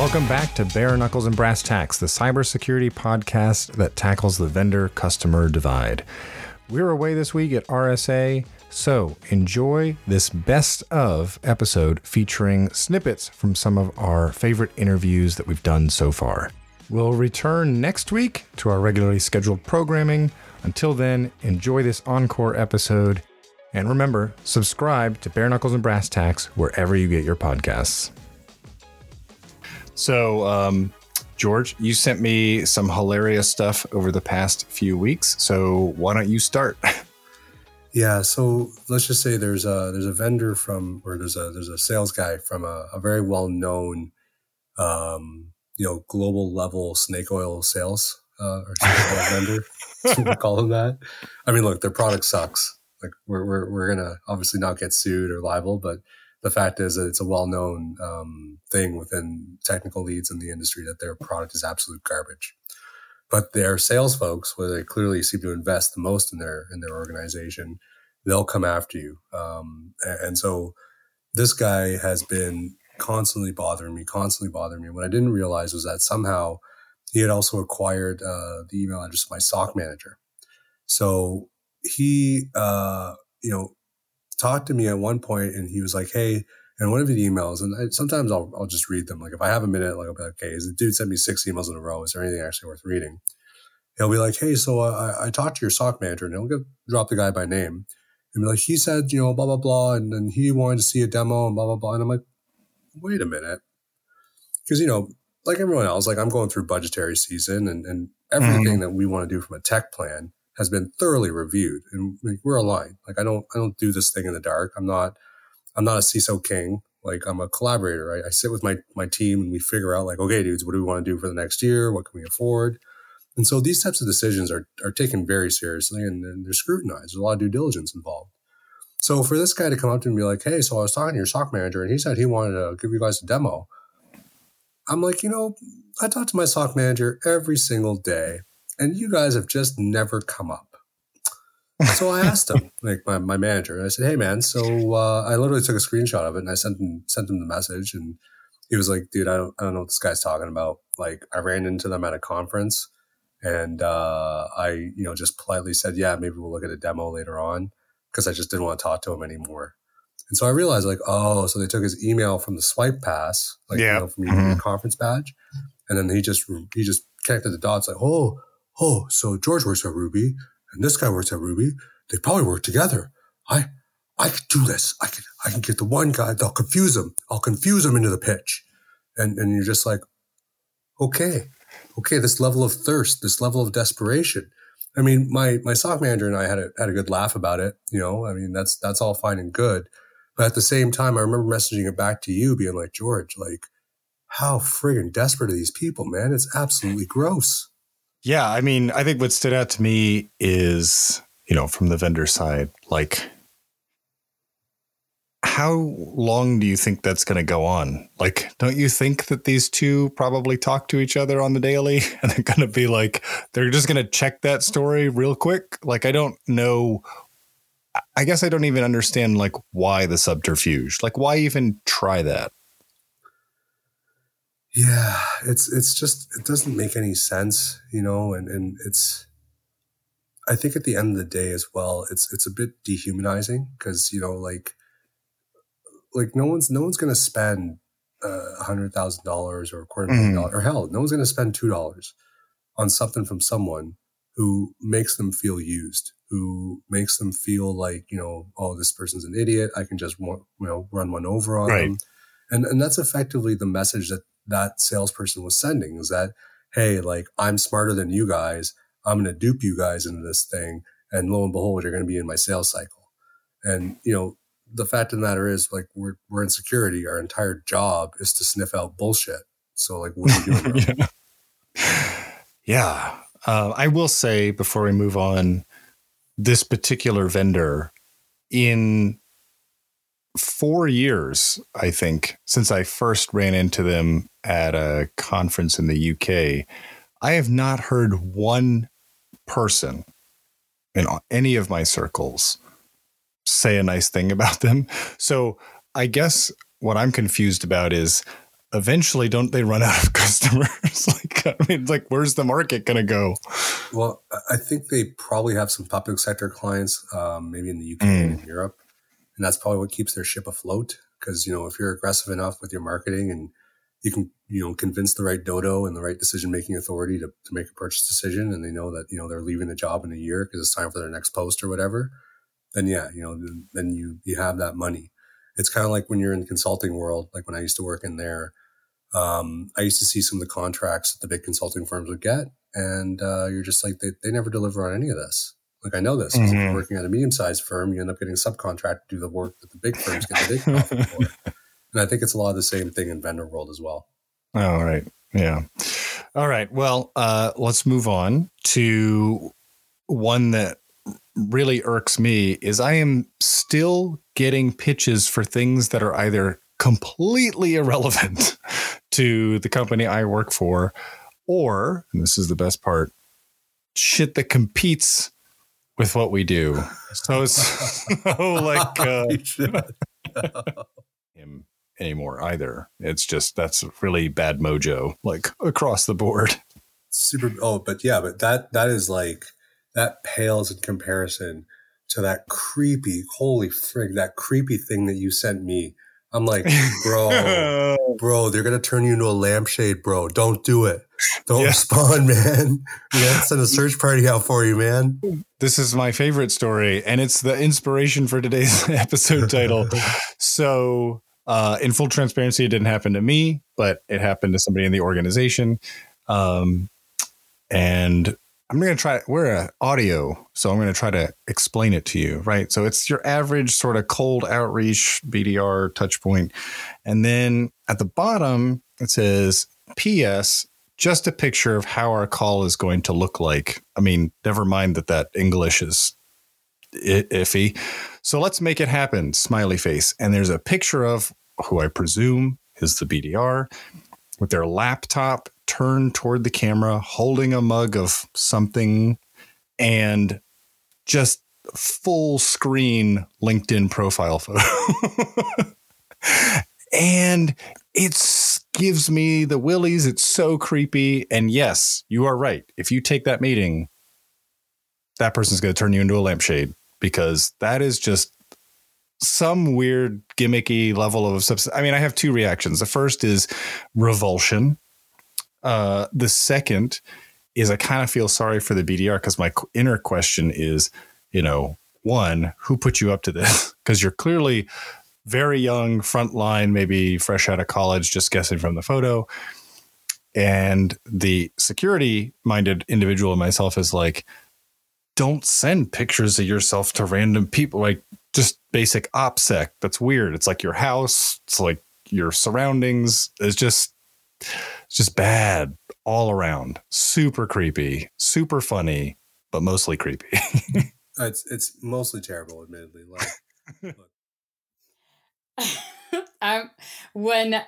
Welcome back to Bare Knuckles and Brass Tacks, the cybersecurity podcast that tackles the vendor customer divide. We're away this week at RSA, so enjoy this best of episode featuring snippets from some of our favorite interviews that we've done so far. We'll return next week to our regularly scheduled programming. Until then, enjoy this encore episode. And remember, subscribe to Bare Knuckles and Brass Tacks wherever you get your podcasts. So, um, George, you sent me some hilarious stuff over the past few weeks. So, why don't you start? Yeah, so let's just say there's a there's a vendor from or there's a there's a sales guy from a, a very well known, um, you know, global level snake oil sales uh, or vendor. we call them that. I mean, look, their product sucks. Like we're we're we're gonna obviously not get sued or liable, but the fact is that it's a well-known um, thing within technical leads in the industry that their product is absolute garbage. But their sales folks, where they clearly seem to invest the most in their in their organization, they'll come after you. Um, and so this guy has been constantly bothering me, constantly bothering me. What I didn't realize was that somehow he had also acquired uh, the email address of my SOC manager. So he, uh, you know, talked to me at one point and he was like, Hey, and one of the emails, and I, sometimes I'll, I'll just read them. Like if I have a minute, like I'll be like, okay, the dude sent me six emails in a row. Is there anything actually worth reading? He'll be like, hey, so uh, I, I talked to your SOC manager, and he'll get, drop the guy by name, and be like, he said, you know, blah blah blah, and then he wanted to see a demo, and blah blah blah, and I'm like, wait a minute, because you know, like everyone else, like I'm going through budgetary season, and and everything mm-hmm. that we want to do from a tech plan has been thoroughly reviewed, and like, we're aligned. Like I don't I don't do this thing in the dark. I'm not I'm not a CISO king. Like I'm a collaborator. I, I sit with my my team and we figure out like, okay, dudes, what do we want to do for the next year? What can we afford? And so these types of decisions are are taken very seriously and, and they're scrutinized. There's a lot of due diligence involved. So for this guy to come up to me and be like, hey, so I was talking to your SOC manager and he said he wanted to give you guys a demo. I'm like, you know, I talk to my SOC manager every single day, and you guys have just never come up so I asked him, like my, my manager, and I said, "Hey, man." So uh, I literally took a screenshot of it and I sent him sent him the message, and he was like, "Dude, I don't I don't know what this guy's talking about." Like I ran into them at a conference, and uh, I you know just politely said, "Yeah, maybe we'll look at a demo later on," because I just didn't want to talk to him anymore. And so I realized, like, oh, so they took his email from the swipe pass, like yeah. you know, from your mm-hmm. conference badge, and then he just he just connected the dots, like, oh, oh, so George works at Ruby and this guy works at Ruby. They probably work together. I, I could do this. I can, I can get the one guy. They'll confuse him. I'll confuse him into the pitch. And, and you're just like, okay, okay, this level of thirst, this level of desperation. I mean, my, my SOC manager and I had a, had a good laugh about it. You know, I mean, that's, that's all fine and good. But at the same time, I remember messaging it back to you being like, George, like, how friggin' desperate are these people, man? It's absolutely gross. Yeah, I mean, I think what stood out to me is, you know, from the vendor side, like how long do you think that's going to go on? Like, don't you think that these two probably talk to each other on the daily and they're going to be like, they're just going to check that story real quick? Like, I don't know. I guess I don't even understand, like, why the subterfuge? Like, why even try that? Yeah, it's it's just it doesn't make any sense, you know, and and it's I think at the end of the day as well, it's it's a bit dehumanizing because you know like like no one's no one's gonna spend uh, a hundred thousand dollars or a quarter million mm-hmm. dollars or hell, no one's gonna spend two dollars on something from someone who makes them feel used, who makes them feel like you know, oh, this person's an idiot. I can just you know run one over on right. them, and and that's effectively the message that that salesperson was sending is that, hey, like I'm smarter than you guys. I'm going to dupe you guys into this thing. And lo and behold, you're going to be in my sales cycle. And, you know, the fact of the matter is like we're, we're in security. Our entire job is to sniff out bullshit. So like, what are you doing? yeah. yeah. Uh, I will say before we move on, this particular vendor in four years, I think, since I first ran into them at a conference in the UK, I have not heard one person in any of my circles say a nice thing about them. So I guess what I'm confused about is eventually don't they run out of customers? like, I mean, like, where's the market going to go? Well, I think they probably have some public sector clients, um, maybe in the UK mm. and Europe, and that's probably what keeps their ship afloat. Because you know, if you're aggressive enough with your marketing and you can you know convince the right dodo and the right decision making authority to, to make a purchase decision, and they know that you know they're leaving the job in a year because it's time for their next post or whatever, then yeah, you know, then you you have that money. It's kind of like when you're in the consulting world, like when I used to work in there um, I used to see some of the contracts that the big consulting firms would get, and uh, you're just like, they, they never deliver on any of this. Like I know this because mm-hmm. if you're working at a medium sized firm, you end up getting a subcontract to do the work that the big firms get the big profit for. And I think it's a lot of the same thing in vendor world as well. All right. Yeah. All right. Well, uh, let's move on to one that really irks me is I am still getting pitches for things that are either completely irrelevant to the company I work for, or, and this is the best part, shit that competes with what we do. So it's so like uh, him anymore either. It's just that's really bad mojo, like across the board. Super. Oh, but yeah, but that that is like that pales in comparison to that creepy. Holy frig! That creepy thing that you sent me I'm like, bro, bro, they're gonna turn you into a lampshade, bro. Don't do it. Don't yeah. respond, man. Yeah, send a search party out for you, man. This is my favorite story, and it's the inspiration for today's episode title. so, uh, in full transparency, it didn't happen to me, but it happened to somebody in the organization. Um, and I'm going to try, we're a audio, so I'm going to try to explain it to you, right? So it's your average sort of cold outreach BDR touch. And then at the bottom, it says, P.S., just a picture of how our call is going to look like. I mean, never mind that that English is iffy. So let's make it happen, smiley face. And there's a picture of who I presume is the BDR with their laptop turned toward the camera, holding a mug of something, and just full screen LinkedIn profile photo. and it gives me the willies. It's so creepy. And yes, you are right. If you take that meeting, that person's going to turn you into a lampshade because that is just some weird gimmicky level of substance. I mean, I have two reactions. The first is revulsion uh, the second is I kind of feel sorry for the BDR because my inner question is, you know, one, who put you up to this? Because you're clearly very young, frontline, maybe fresh out of college, just guessing from the photo. And the security minded individual myself is like, don't send pictures of yourself to random people. Like just basic OPSEC. That's weird. It's like your house. It's like your surroundings. It's just it's just bad all around. Super creepy, super funny, but mostly creepy. it's it's mostly terrible, admittedly. Like, um, when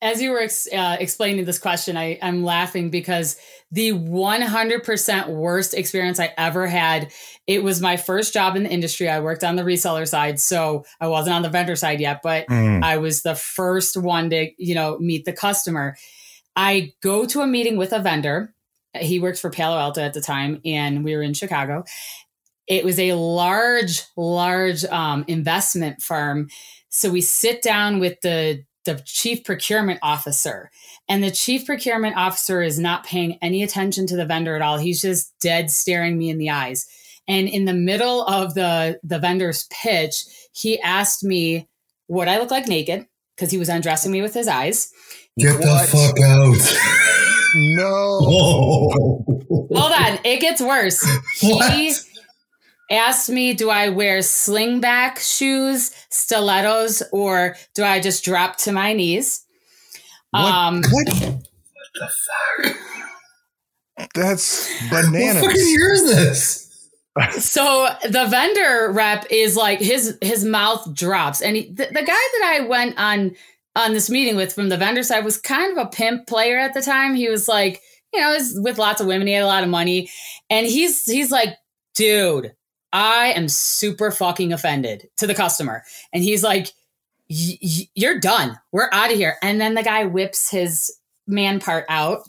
as you were ex- uh, explaining this question, I, I'm laughing because the 100% worst experience I ever had. It was my first job in the industry. I worked on the reseller side, so I wasn't on the vendor side yet, but mm. I was the first one to you know meet the customer I go to a meeting with a vendor. He worked for Palo Alto at the time, and we were in Chicago. It was a large, large um, investment firm. So we sit down with the the chief procurement officer, and the chief procurement officer is not paying any attention to the vendor at all. He's just dead staring me in the eyes. And in the middle of the the vendor's pitch, he asked me what I look like naked because he was undressing me with his eyes. Get what? the fuck out. no. Hold on. It gets worse. What? He asked me, do I wear slingback shoes, stilettos, or do I just drop to my knees? What? Um, what? what the fuck? That's bananas. What fucking year is this? so the vendor rep is like his his mouth drops and he, the, the guy that i went on on this meeting with from the vendor side was kind of a pimp player at the time. He was like, you know, was with lots of women. He had a lot of money, and he's he's like, dude, I am super fucking offended to the customer, and he's like, you're done. We're out of here. And then the guy whips his man part out.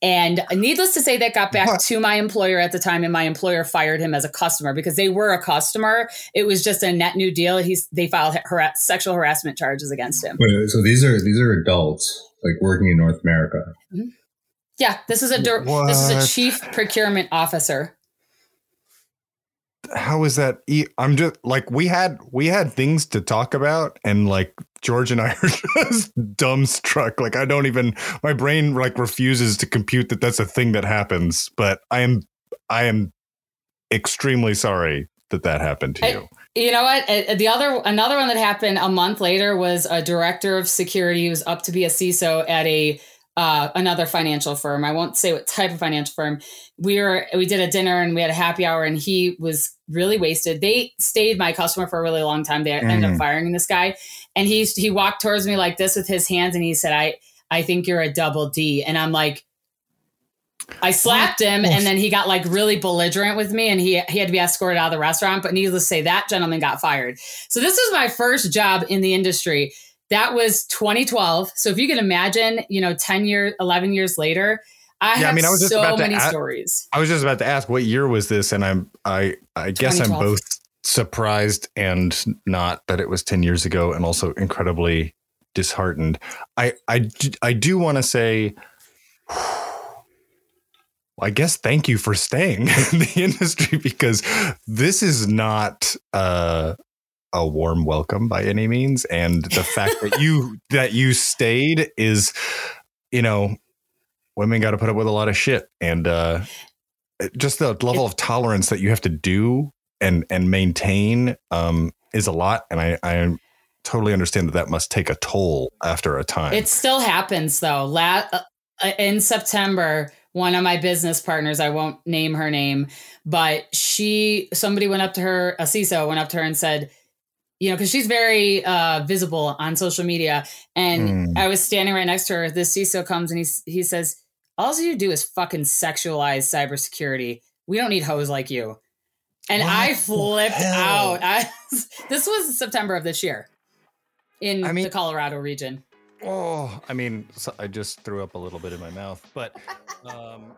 And needless to say, that got back what? to my employer at the time, and my employer fired him as a customer because they were a customer. It was just a net new deal. He's they filed har- sexual harassment charges against him. Wait, so these are these are adults like working in North America. Mm-hmm. Yeah, this is a this is a chief procurement officer how is that i'm just like we had we had things to talk about and like george and i are just dumbstruck. Like i don't even my brain like refuses to compute that that's a thing that happens but i am i am extremely sorry that that happened to you. you know what? Uh, the other another one that happened a month later was a director of security who was up to be a ciso at a uh, another financial firm. I won't say what type of financial firm. We were we did a dinner and we had a happy hour and he was really wasted. They stayed my customer for a really long time. They mm. ended up mm. firing this guy, and he he walked towards me like this with his hands and he said, "I I think you're a double D," and I'm like. I slapped him and then he got like really belligerent with me and he he had to be escorted out of the restaurant. But needless to say, that gentleman got fired. So this is my first job in the industry that was 2012. So if you can imagine, you know, 10 years, 11 years later, I yeah, I mean, I was just so about many ask, stories. I was just about to ask what year was this, and I'm I I guess I'm both surprised and not that it was 10 years ago, and also incredibly disheartened. I I I do want to say. I guess thank you for staying in the industry because this is not uh, a warm welcome by any means and the fact that you that you stayed is you know women got to put up with a lot of shit and uh just the level of tolerance that you have to do and and maintain um is a lot and i i totally understand that that must take a toll after a time. It still happens though. La- uh, in september one of my business partners i won't name her name but she somebody went up to her a ciso went up to her and said you know, because she's very uh, visible on social media. And mm. I was standing right next to her. This CISO comes and he he says, "All you do is fucking sexualize cybersecurity. We don't need hoes like you." And what I flipped out. I, this was September of this year in I mean, the Colorado region. Oh, I mean, I just threw up a little bit in my mouth, but. Um,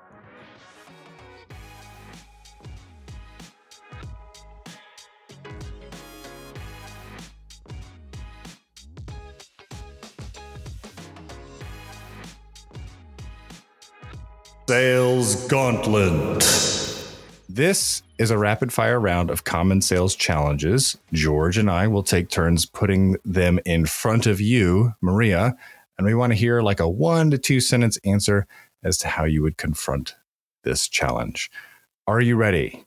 Sales Gauntlet. This is a rapid fire round of common sales challenges. George and I will take turns putting them in front of you, Maria, and we want to hear like a one to two sentence answer as to how you would confront this challenge. Are you ready?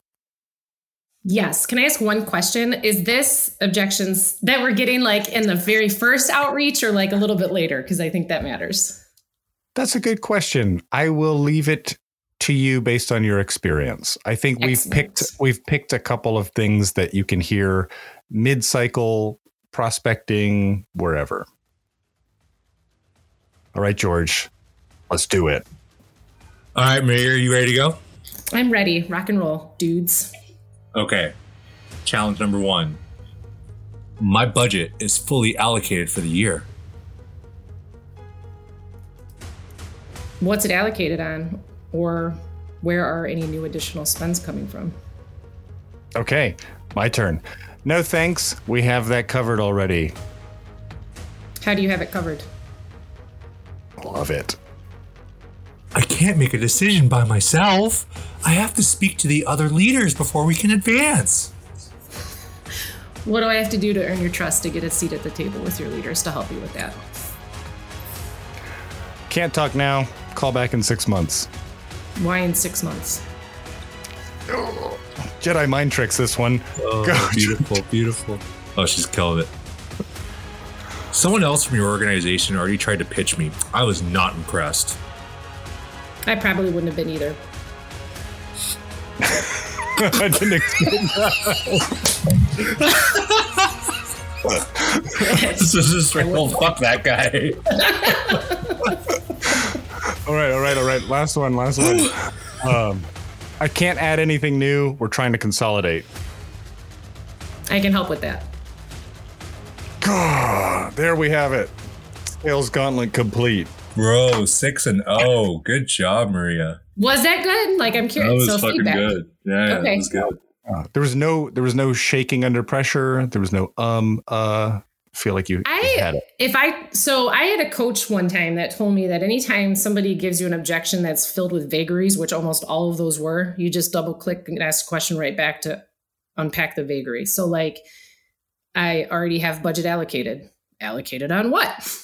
Yes. Can I ask one question? Is this objections that we're getting like in the very first outreach or like a little bit later? Because I think that matters. That's a good question. I will leave it to you based on your experience. I think Excellent. we've picked we've picked a couple of things that you can hear mid-cycle prospecting wherever. All right, George. Let's do it. All right, Maria, are you ready to go? I'm ready. Rock and roll, dudes. Okay. Challenge number 1. My budget is fully allocated for the year. What's it allocated on or where are any new additional spends coming from? Okay my turn. No thanks we have that covered already. How do you have it covered? Love it. I can't make a decision by myself. I have to speak to the other leaders before we can advance. What do i have to do to earn your trust to get a seat at the table with your leaders to help you with that? Can't talk now. Call back in six months. Why in six months? Oh, Jedi mind tricks this one. Oh, Go. beautiful, beautiful. Oh, she's killed it. Someone else from your organization already tried to pitch me. I was not impressed. I probably wouldn't have been either. I didn't expect that. this is just straight old fuck that guy. all right, all right, all right. Last one, last one. Um, I can't add anything new. We're trying to consolidate. I can help with that. God, there we have it. Sales gauntlet complete. Bro, six and oh, good job, Maria. Was that good? Like I'm curious. That curious. was so fucking feedback. good. Yeah, yeah, Okay. that was good. Uh, there was no there was no shaking under pressure. There was no um uh feel like you, I- had it. If I so I had a coach one time that told me that anytime somebody gives you an objection that's filled with vagaries, which almost all of those were, you just double click and ask a question right back to unpack the vagary. So like I already have budget allocated. Allocated on what?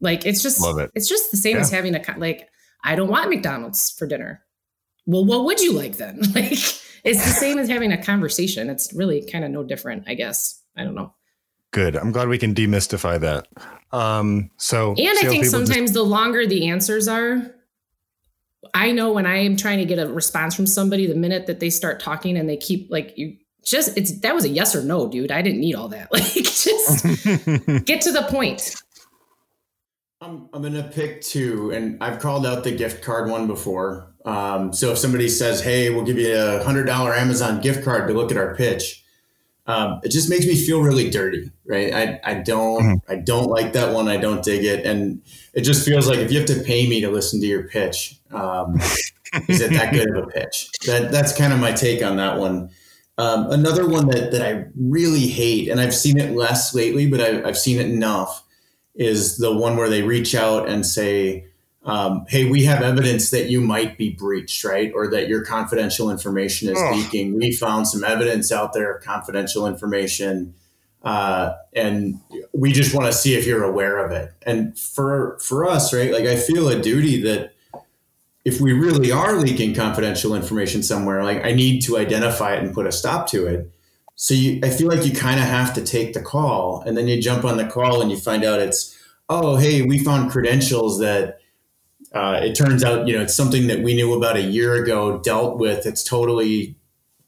Like it's just Love it. it's just the same as having a like I don't want McDonald's for dinner. Well, what would you like then? Like it's the same as having a conversation. It's really kind of no different, I guess. I don't know. Good. I'm glad we can demystify that. Um so And I think salespeople just- sometimes the longer the answers are, I know when I am trying to get a response from somebody, the minute that they start talking and they keep like you just it's that was a yes or no, dude. I didn't need all that. Like just get to the point. I'm, I'm going to pick two, and I've called out the gift card one before. Um, so if somebody says, "Hey, we'll give you a hundred dollar Amazon gift card to look at our pitch," um, it just makes me feel really dirty, right? I, I don't I don't like that one. I don't dig it, and it just feels like if you have to pay me to listen to your pitch, um, is it that good of a pitch? That that's kind of my take on that one. Um, another one that that I really hate, and I've seen it less lately, but I, I've seen it enough is the one where they reach out and say, um, "Hey, we have evidence that you might be breached, right, or that your confidential information is Ugh. leaking. We found some evidence out there of confidential information, uh, and we just want to see if you're aware of it." And for for us, right, like I feel a duty that if we really are leaking confidential information somewhere, like I need to identify it and put a stop to it. So you, I feel like you kind of have to take the call, and then you jump on the call and you find out it's, oh, hey, we found credentials that uh, it turns out you know it's something that we knew about a year ago, dealt with. It's totally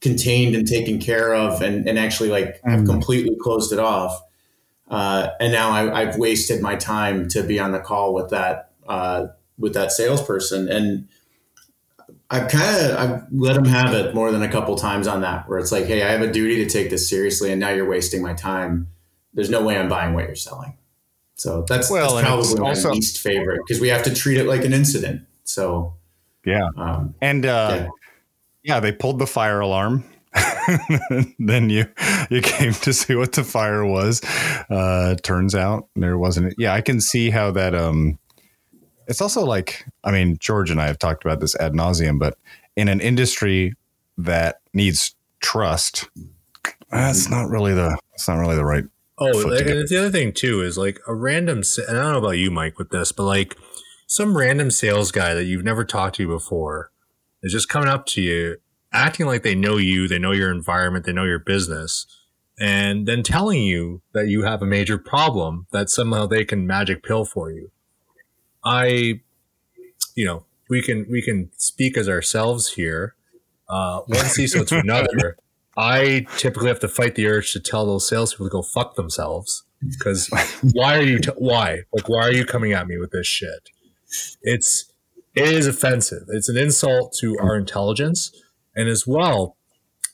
contained and taken care of, and and actually like have Mm. completely closed it off. Uh, and now I, I've wasted my time to be on the call with that uh, with that salesperson, and I've kind of I've let them have it more than a couple times on that, where it's like, hey, I have a duty to take this seriously, and now you're wasting my time. There's no way I'm buying what you're selling. So that's, Well, that's probably my also- least favorite because we have to treat it like an incident. So Yeah. um, And uh yeah. yeah, they pulled the fire alarm. then you you came to see what the fire was. Uh turns out there wasn't yeah, I can see how that um it's also like I mean, George and I have talked about this ad nauseum, but in an industry that needs trust, that's not really the it's not really the right Oh, like, and the other thing too is like a random. And I don't know about you, Mike, with this, but like some random sales guy that you've never talked to before is just coming up to you, acting like they know you, they know your environment, they know your business, and then telling you that you have a major problem that somehow they can magic pill for you. I, you know, we can we can speak as ourselves here. Uh, one CISO to another. I typically have to fight the urge to tell those salespeople to go fuck themselves because why are you t- why like why are you coming at me with this shit? It's it is offensive. It's an insult to our intelligence, and as well,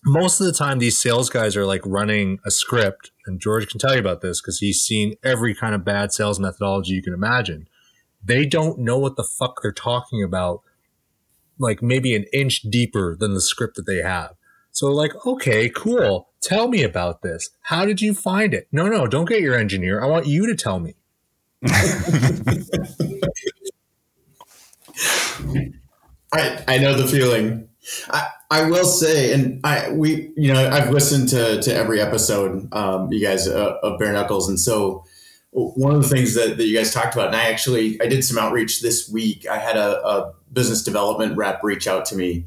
most of the time these sales guys are like running a script, and George can tell you about this because he's seen every kind of bad sales methodology you can imagine. They don't know what the fuck they're talking about, like maybe an inch deeper than the script that they have. So like, okay, cool. Tell me about this. How did you find it? No, no, don't get your engineer. I want you to tell me. I, I know the feeling. I, I will say, and I we you know I've listened to to every episode, um, you guys uh, of Bare Knuckles, and so one of the things that, that you guys talked about, and I actually I did some outreach this week. I had a, a business development rep reach out to me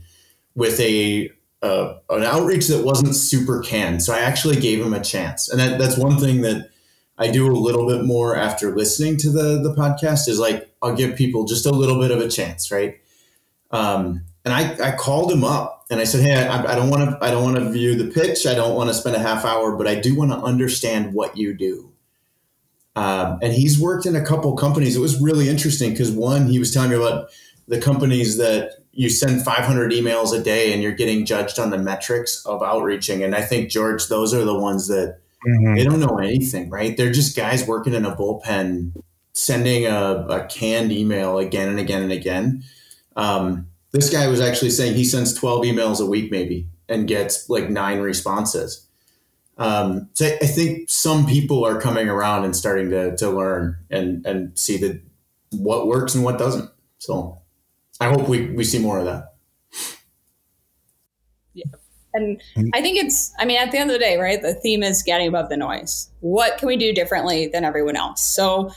with a uh, an outreach that wasn't super canned, so I actually gave him a chance, and that, that's one thing that I do a little bit more after listening to the the podcast is like I'll give people just a little bit of a chance, right? Um, and I, I called him up and I said, Hey, I, don't want to, I don't want to view the pitch. I don't want to spend a half hour, but I do want to understand what you do. Um, and he's worked in a couple companies. It was really interesting because one, he was telling me about the companies that you send 500 emails a day and you're getting judged on the metrics of outreaching. And I think George, those are the ones that Mhm. They don't know anything, right? They're just guys working in a bullpen, sending a, a canned email again and again and again. Um, this guy was actually saying he sends 12 emails a week, maybe, and gets like nine responses. Um, so I I think some people are coming around and starting to, to learn and, and see that what works and what doesn't. So I hope we, we see more of that. Yeah. And I think it's, I mean, at the end of the day, right? The theme is getting above the noise. What can we do differently than everyone else? So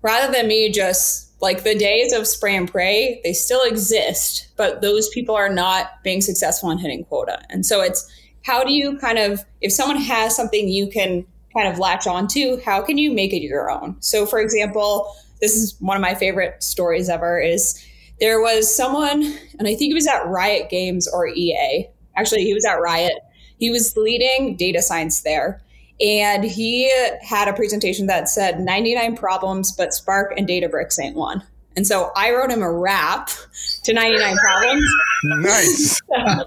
rather than me just like the days of spray and pray, they still exist, but those people are not being successful in hitting quota. And so it's how do you kind of, if someone has something you can kind of latch onto, how can you make it your own? So, for example, this is one of my favorite stories ever is there was someone, and I think he was at Riot Games or EA. Actually, he was at Riot. He was leading data science there. And he had a presentation that said 99 problems, but Spark and Databricks ain't one. And so I wrote him a rap to 99 problems. Nice. um,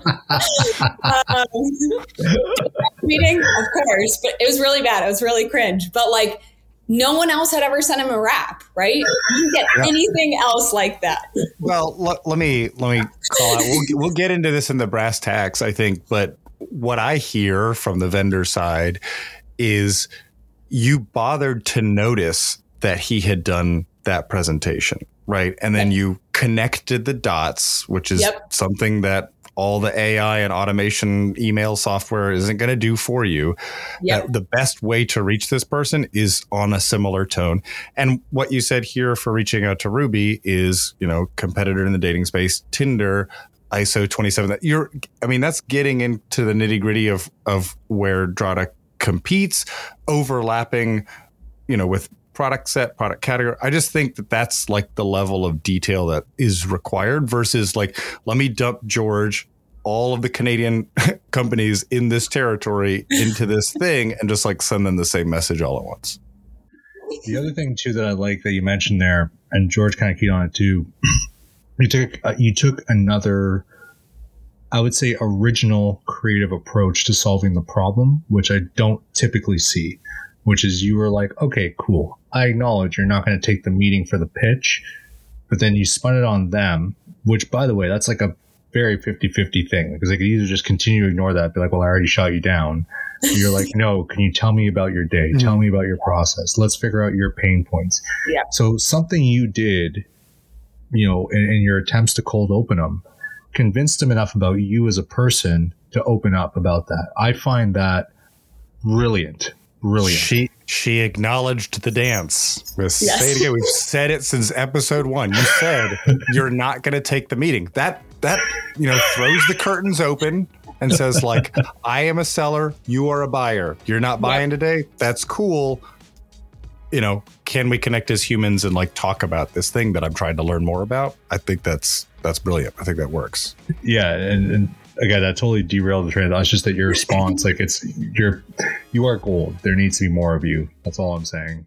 meeting, of course, but it was really bad. It was really cringe. But like, no one else had ever sent him a rap, right? You get anything else like that. Well, let, let me let me call out. We'll, we'll get into this in the brass tacks, I think. But what I hear from the vendor side is you bothered to notice that he had done that presentation, right? And then you connected the dots, which is Yep. something that all the AI and automation email software isn't going to do for you. Yep. That uh, the best way to reach this person is on a similar tone. And what you said here for reaching out to Ruby is, you know, competitor in the dating space, Tinder, ISO 27. That you're, I mean, that's getting into the nitty gritty of of where Drata competes, overlapping, you know, with product set, product category. I just think that that's like the level of detail that is required versus like, let me dump George all of the Canadian companies in this territory into this thing and just like send them the same message all at once. The other thing too that I like that you mentioned there, and George kind of keyed on it too. You took uh, you took another, I would say, original creative approach to solving the problem, which I don't typically see. Which is you were like, okay, cool. I acknowledge you're not going to take the meeting for the pitch, but then you spun it on them. Which, by the way, that's like a very 50-50 thing because they could either just continue to ignore that, be like, well, I already shot you down. And you're like, no, can you tell me about your day? Mm-hmm. Tell me about your process. Let's figure out your pain points. Yeah. So something you did, you know, in, in your attempts to cold open them, convinced them enough about you as a person to open up about that. I find that brilliant. Brilliant. She she acknowledged the dance. Yes. Say it again. We've said it since episode one. You said you're not going to take the meeting. That that you know throws the curtains open and says like, I am a seller. You are a buyer. You're not buying today. That's cool. You know, can we connect as humans and like talk about this thing that I'm trying to learn more about? I think that's that's brilliant. I think that works. yeah, and, and again, that totally derailed the train. That's just that your response, like it's you're you are gold. There needs to be more of you. That's all I'm saying.